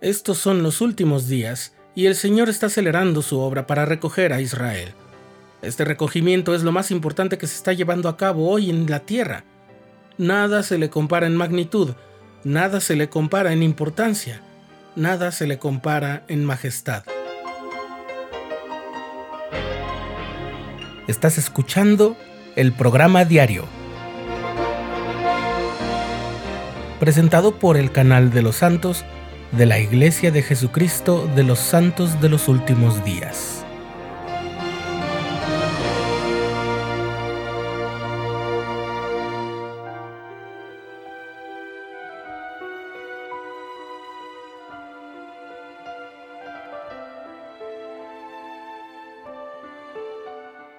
Estos son los últimos días y el Señor está acelerando su obra para recoger a Israel. Este recogimiento es lo más importante que se está llevando a cabo hoy en la tierra. Nada se le compara en magnitud, nada se le compara en importancia, nada se le compara en majestad. Estás escuchando el programa diario, presentado por el canal de los santos de la Iglesia de Jesucristo de los Santos de los Últimos Días.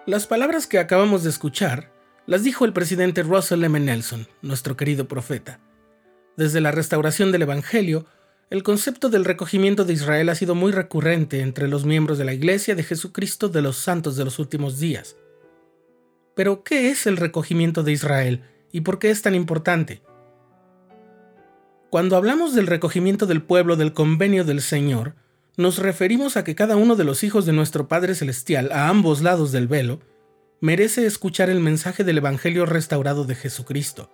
Las palabras que acabamos de escuchar las dijo el presidente Russell M. Nelson, nuestro querido profeta. Desde la restauración del Evangelio, el concepto del recogimiento de Israel ha sido muy recurrente entre los miembros de la Iglesia de Jesucristo de los Santos de los últimos días. Pero, ¿qué es el recogimiento de Israel y por qué es tan importante? Cuando hablamos del recogimiento del pueblo del convenio del Señor, nos referimos a que cada uno de los hijos de nuestro Padre Celestial, a ambos lados del velo, merece escuchar el mensaje del Evangelio restaurado de Jesucristo,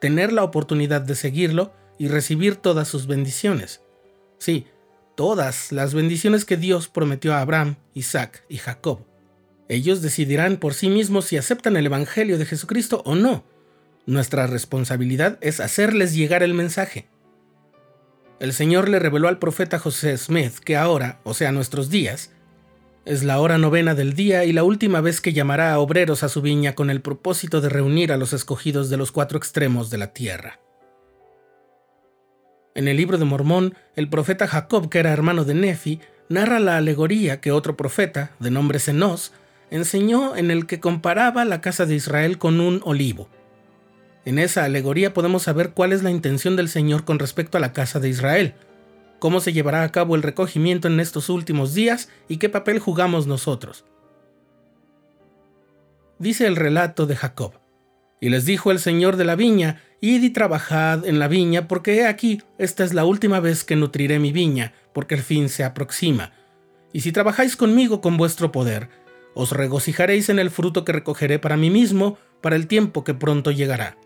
tener la oportunidad de seguirlo y recibir todas sus bendiciones. Sí, todas las bendiciones que Dios prometió a Abraham, Isaac y Jacob. Ellos decidirán por sí mismos si aceptan el Evangelio de Jesucristo o no. Nuestra responsabilidad es hacerles llegar el mensaje. El Señor le reveló al profeta José Smith que ahora, o sea, nuestros días, es la hora novena del día y la última vez que llamará a obreros a su viña con el propósito de reunir a los escogidos de los cuatro extremos de la tierra. En el libro de Mormón, el profeta Jacob, que era hermano de Nefi, narra la alegoría que otro profeta, de nombre Zenos, enseñó en el que comparaba la casa de Israel con un olivo. En esa alegoría podemos saber cuál es la intención del Señor con respecto a la casa de Israel, cómo se llevará a cabo el recogimiento en estos últimos días y qué papel jugamos nosotros. Dice el relato de Jacob. Y les dijo el Señor de la viña, Id y trabajad en la viña, porque he aquí, esta es la última vez que nutriré mi viña, porque el fin se aproxima. Y si trabajáis conmigo con vuestro poder, os regocijaréis en el fruto que recogeré para mí mismo, para el tiempo que pronto llegará.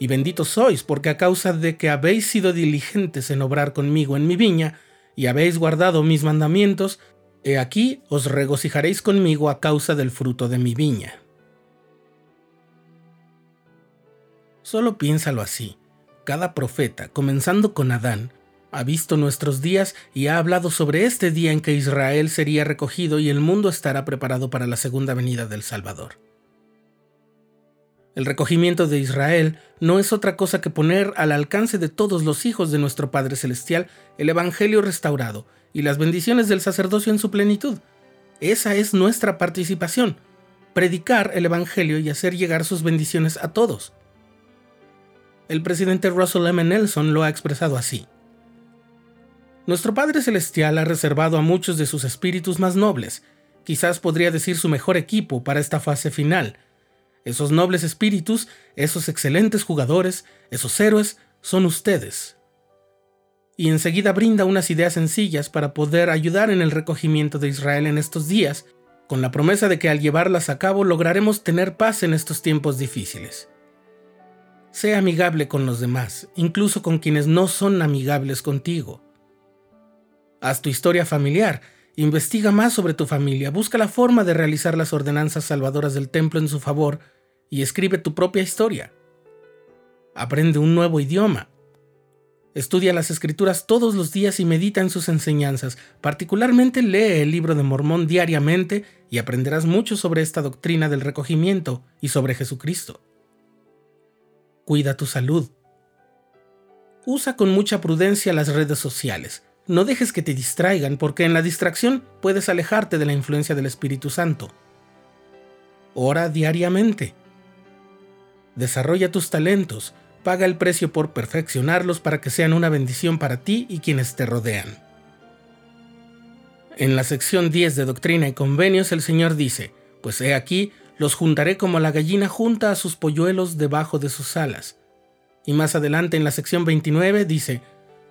Y benditos sois, porque a causa de que habéis sido diligentes en obrar conmigo en mi viña, y habéis guardado mis mandamientos, he aquí os regocijaréis conmigo a causa del fruto de mi viña. Solo piénsalo así. Cada profeta, comenzando con Adán, ha visto nuestros días y ha hablado sobre este día en que Israel sería recogido y el mundo estará preparado para la segunda venida del Salvador. El recogimiento de Israel no es otra cosa que poner al alcance de todos los hijos de nuestro Padre Celestial el Evangelio restaurado y las bendiciones del sacerdocio en su plenitud. Esa es nuestra participación, predicar el Evangelio y hacer llegar sus bendiciones a todos. El presidente Russell M. Nelson lo ha expresado así. Nuestro Padre Celestial ha reservado a muchos de sus espíritus más nobles, quizás podría decir su mejor equipo para esta fase final. Esos nobles espíritus, esos excelentes jugadores, esos héroes, son ustedes. Y enseguida brinda unas ideas sencillas para poder ayudar en el recogimiento de Israel en estos días, con la promesa de que al llevarlas a cabo lograremos tener paz en estos tiempos difíciles. Sé amigable con los demás, incluso con quienes no son amigables contigo. Haz tu historia familiar, investiga más sobre tu familia, busca la forma de realizar las ordenanzas salvadoras del templo en su favor y escribe tu propia historia. Aprende un nuevo idioma. Estudia las escrituras todos los días y medita en sus enseñanzas. Particularmente lee el libro de Mormón diariamente y aprenderás mucho sobre esta doctrina del recogimiento y sobre Jesucristo. Cuida tu salud. Usa con mucha prudencia las redes sociales. No dejes que te distraigan porque en la distracción puedes alejarte de la influencia del Espíritu Santo. Ora diariamente. Desarrolla tus talentos. Paga el precio por perfeccionarlos para que sean una bendición para ti y quienes te rodean. En la sección 10 de Doctrina y Convenios el Señor dice, pues he aquí, los juntaré como la gallina junta a sus polluelos debajo de sus alas. Y más adelante en la sección 29 dice,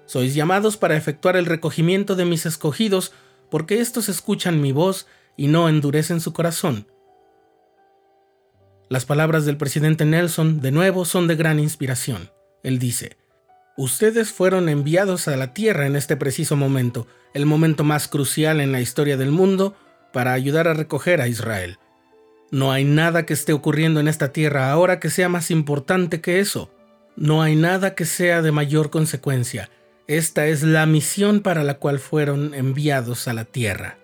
Sois llamados para efectuar el recogimiento de mis escogidos, porque éstos escuchan mi voz y no endurecen su corazón. Las palabras del presidente Nelson, de nuevo, son de gran inspiración. Él dice, Ustedes fueron enviados a la Tierra en este preciso momento, el momento más crucial en la historia del mundo, para ayudar a recoger a Israel. No hay nada que esté ocurriendo en esta Tierra ahora que sea más importante que eso. No hay nada que sea de mayor consecuencia. Esta es la misión para la cual fueron enviados a la Tierra.